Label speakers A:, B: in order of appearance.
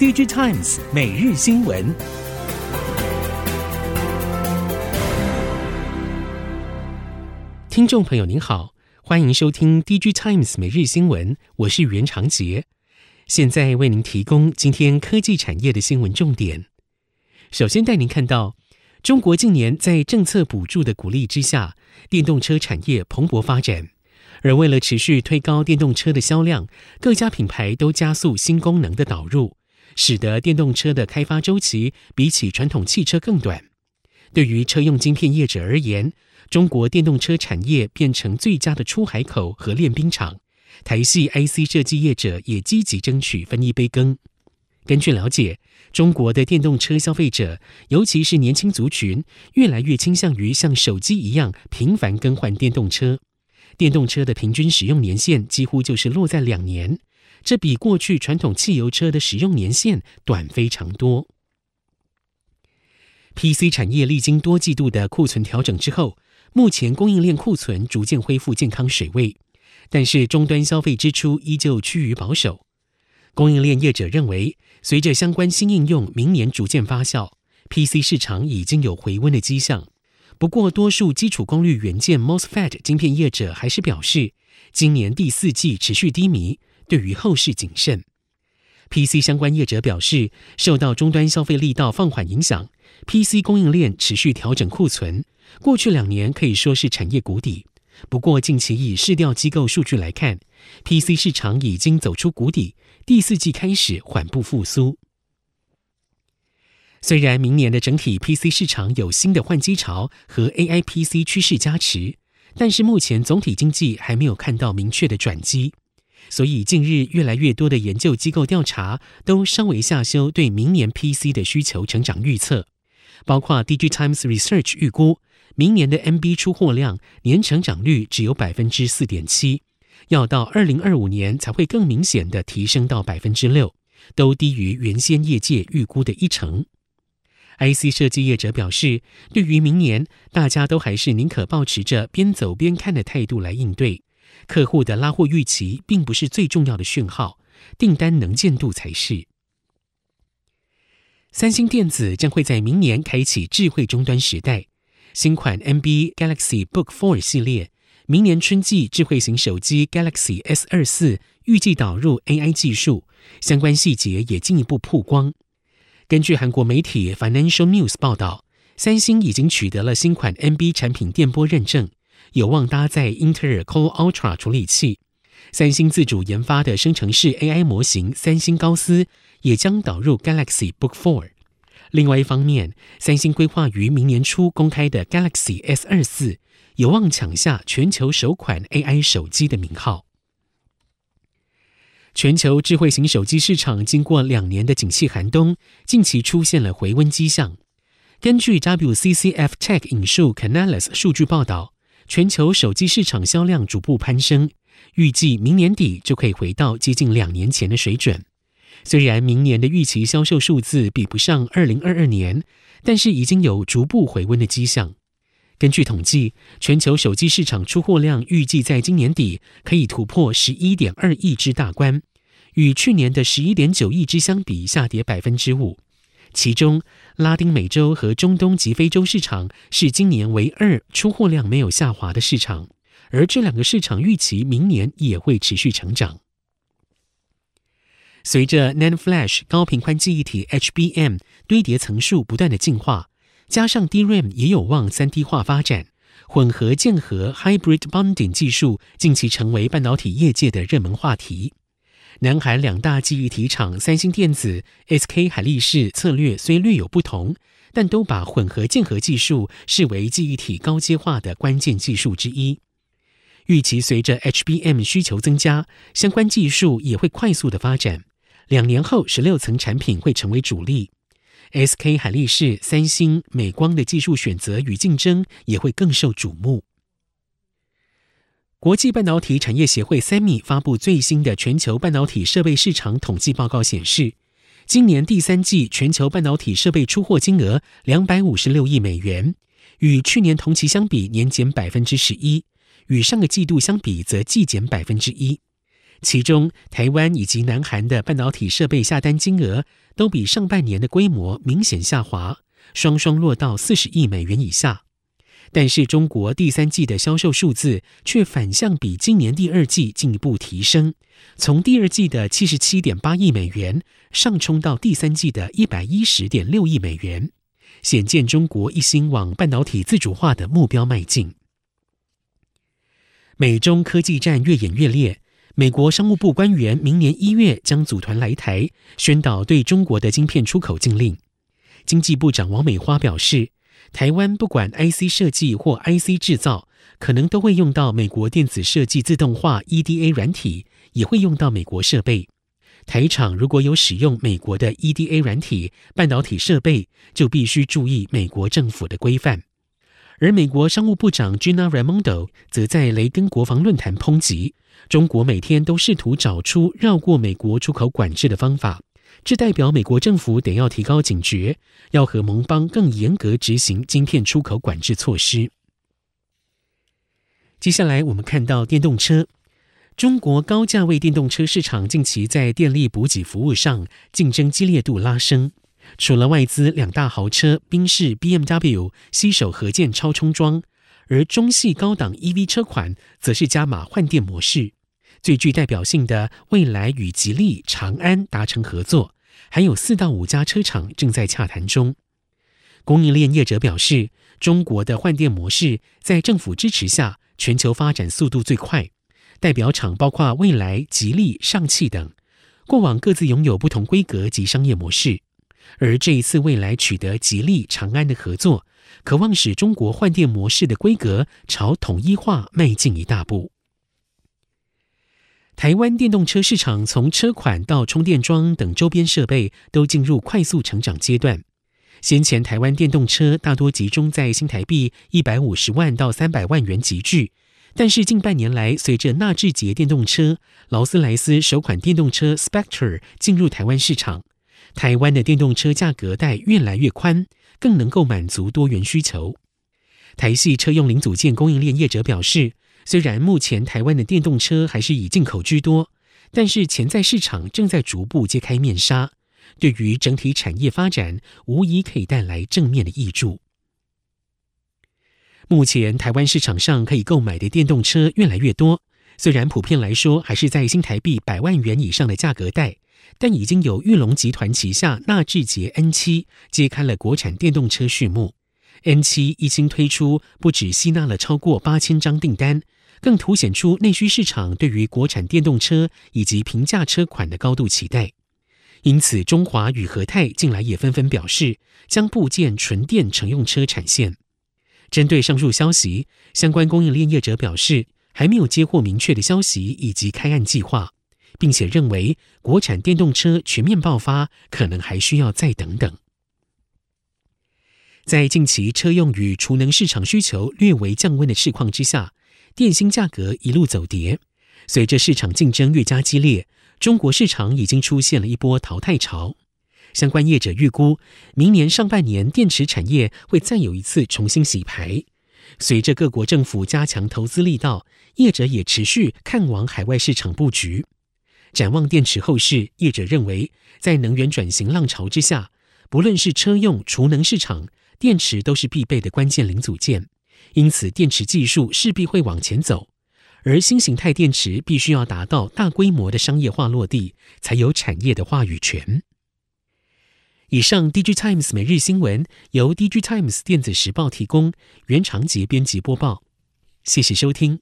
A: DigiTimes 每日新闻，听众朋友您好，欢迎收听 DigiTimes 每日新闻，我是袁长杰，现在为您提供今天科技产业的新闻重点。首先带您看到，中国近年在政策补助的鼓励之下，电动车产业蓬勃发展。而为了持续推高电动车的销量，各家品牌都加速新功能的导入，使得电动车的开发周期比起传统汽车更短。对于车用晶片业者而言，中国电动车产业变成最佳的出海口和练兵场，台系 IC 设计业者也积极争取分一杯羹。根据了解，中国的电动车消费者，尤其是年轻族群，越来越倾向于像手机一样频繁更换电动车。电动车的平均使用年限几乎就是落在两年，这比过去传统汽油车的使用年限短非常多。PC 产业历经多季度的库存调整之后，目前供应链库存逐渐恢复健康水位，但是终端消费支出依旧趋于保守。供应链业者认为，随着相关新应用明年逐渐发酵，PC 市场已经有回温的迹象。不过，多数基础功率元件 MOSFET 晶片业者还是表示，今年第四季持续低迷，对于后市谨慎。PC 相关业者表示，受到终端消费力道放缓影响，PC 供应链持续调整库存。过去两年可以说是产业谷底。不过，近期以市调机构数据来看，PC 市场已经走出谷底，第四季开始缓步复苏。虽然明年的整体 PC 市场有新的换机潮和 AI PC 趋势加持，但是目前总体经济还没有看到明确的转机，所以近日越来越多的研究机构调查都稍微下修对明年 PC 的需求成长预测，包括 DigiTimes Research 预估明年的 NB 出货量年成长率只有百分之四点七，要到二零二五年才会更明显的提升到百分之六，都低于原先业界预估的一成。IC 设计业者表示，对于明年，大家都还是宁可保持着边走边看的态度来应对。客户的拉货预期并不是最重要的讯号，订单能见度才是。三星电子将会在明年开启智慧终端时代，新款 MB Galaxy Book 4系列，明年春季智慧型手机 Galaxy S 二四预计导入 AI 技术，相关细节也进一步曝光。根据韩国媒体 Financial News 报道，三星已经取得了新款 NB 产品电波认证，有望搭载英特尔 Core Ultra 处理器。三星自主研发的生成式 AI 模型三星高斯也将导入 Galaxy Book 4。另外一方面，三星规划于明年初公开的 Galaxy S 二四有望抢下全球首款 AI 手机的名号。全球智慧型手机市场经过两年的景气寒冬，近期出现了回温迹象。根据 WCCF Tech 引述 Canalys 数据报道，全球手机市场销量逐步攀升，预计明年底就可以回到接近两年前的水准。虽然明年的预期销售数字比不上2022年，但是已经有逐步回温的迹象。根据统计，全球手机市场出货量预计在今年底可以突破十一点二亿只大关，与去年的十一点九亿只相比，下跌百分之五。其中，拉丁美洲和中东及非洲市场是今年唯二出货量没有下滑的市场，而这两个市场预期明年也会持续成长。随着 NAND Flash 高频宽记忆体 HBM 堆叠层数不断的进化。加上 DRAM 也有望三 D 化发展，混合键合 Hybrid Bonding 技术近期成为半导体业界的热门话题。南韩两大记忆体厂三星电子、SK 海力士策略虽略有不同，但都把混合键合技术视为记忆体高阶化的关键技术之一。预期随着 HBM 需求增加，相关技术也会快速的发展。两年后，十六层产品会成为主力。SK 海力士、三星、美光的技术选择与竞争也会更受瞩目。国际半导体产业协会 SEMI 发布最新的全球半导体设备市场统计报告显示，今年第三季全球半导体设备出货金额两百五十六亿美元，与去年同期相比年减百分之十一，与上个季度相比则季减百分之一。其中台湾以及南韩的半导体设备下单金额都比上半年的规模明显下滑，双双落到四十亿美元以下。但是中国第三季的销售数字却反向比今年第二季进一步提升，从第二季的七十七点八亿美元上冲到第三季的一百一十点六亿美元，显见中国一心往半导体自主化的目标迈进。美中科技战越演越烈，美国商务部官员明年一月将组团来台，宣导对中国的晶片出口禁令。经济部长王美花表示，台湾不管 IC 设计或 IC 制造，可能都会用到美国电子设计自动化 EDA 软体，也会用到美国设备。台厂如果有使用美国的 EDA 软体半导体设备，就必须注意美国政府的规范。而美国商务部长 Gina Raimondo 则在雷根国防论坛抨击，中国每天都试图找出绕过美国出口管制的方法。这代表美国政府得要提高警觉，要和盟邦更严格执行晶片出口管制措施。接下来，我们看到电动车，中国高价位电动车市场近期在电力补给服务上竞争激烈度拉升。除了外资两大豪车宾士、BMW 携手合建超充桩，而中系高档 EV 车款则是加码换电模式。最具代表性的，蔚来与吉利、长安达成合作，还有四到五家车厂正在洽谈中。供应链业者表示，中国的换电模式在政府支持下，全球发展速度最快。代表厂包括蔚来、吉利、上汽等，过往各自拥有不同规格及商业模式，而这一次蔚来取得吉利、长安的合作，可望使中国换电模式的规格朝统一化迈进一大步。台湾电动车市场从车款到充电桩等周边设备都进入快速成长阶段。先前台湾电动车大多集中在新台币一百五十万到三百万元级距，但是近半年来，随着纳智捷电动车、劳斯莱斯首款电动车 Spectre 进入台湾市场，台湾的电动车价格带越来越宽，更能够满足多元需求。台系车用零组件供应链业者表示。虽然目前台湾的电动车还是以进口居多，但是潜在市场正在逐步揭开面纱，对于整体产业发展无疑可以带来正面的挹注。目前台湾市场上可以购买的电动车越来越多，虽然普遍来说还是在新台币百万元以上的价格带，但已经有裕隆集团旗下纳智捷 N7 揭开了国产电动车序幕。N7 一经推出，不止吸纳了超过八千张订单，更凸显出内需市场对于国产电动车以及平价车款的高度期待。因此，中华与和泰近来也纷纷表示，将布建纯电乘用车产线。针对上述消息，相关供应链业者表示，还没有接获明确的消息以及开案计划，并且认为国产电动车全面爆发，可能还需要再等等。在近期车用与储能市场需求略为降温的市况之下，电芯价格一路走跌。随着市场竞争越加激烈，中国市场已经出现了一波淘汰潮。相关业者预估，明年上半年电池产业会再有一次重新洗牌。随着各国政府加强投资力道，业者也持续看往海外市场布局。展望电池后市，业者认为，在能源转型浪潮之下，不论是车用、储能市场，电池都是必备的关键零组件，因此电池技术势必会往前走，而新形态电池必须要达到大规模的商业化落地，才有产业的话语权。以上，DG Times 每日新闻由 DG Times 电子时报提供，原长节编辑播报，谢谢收听。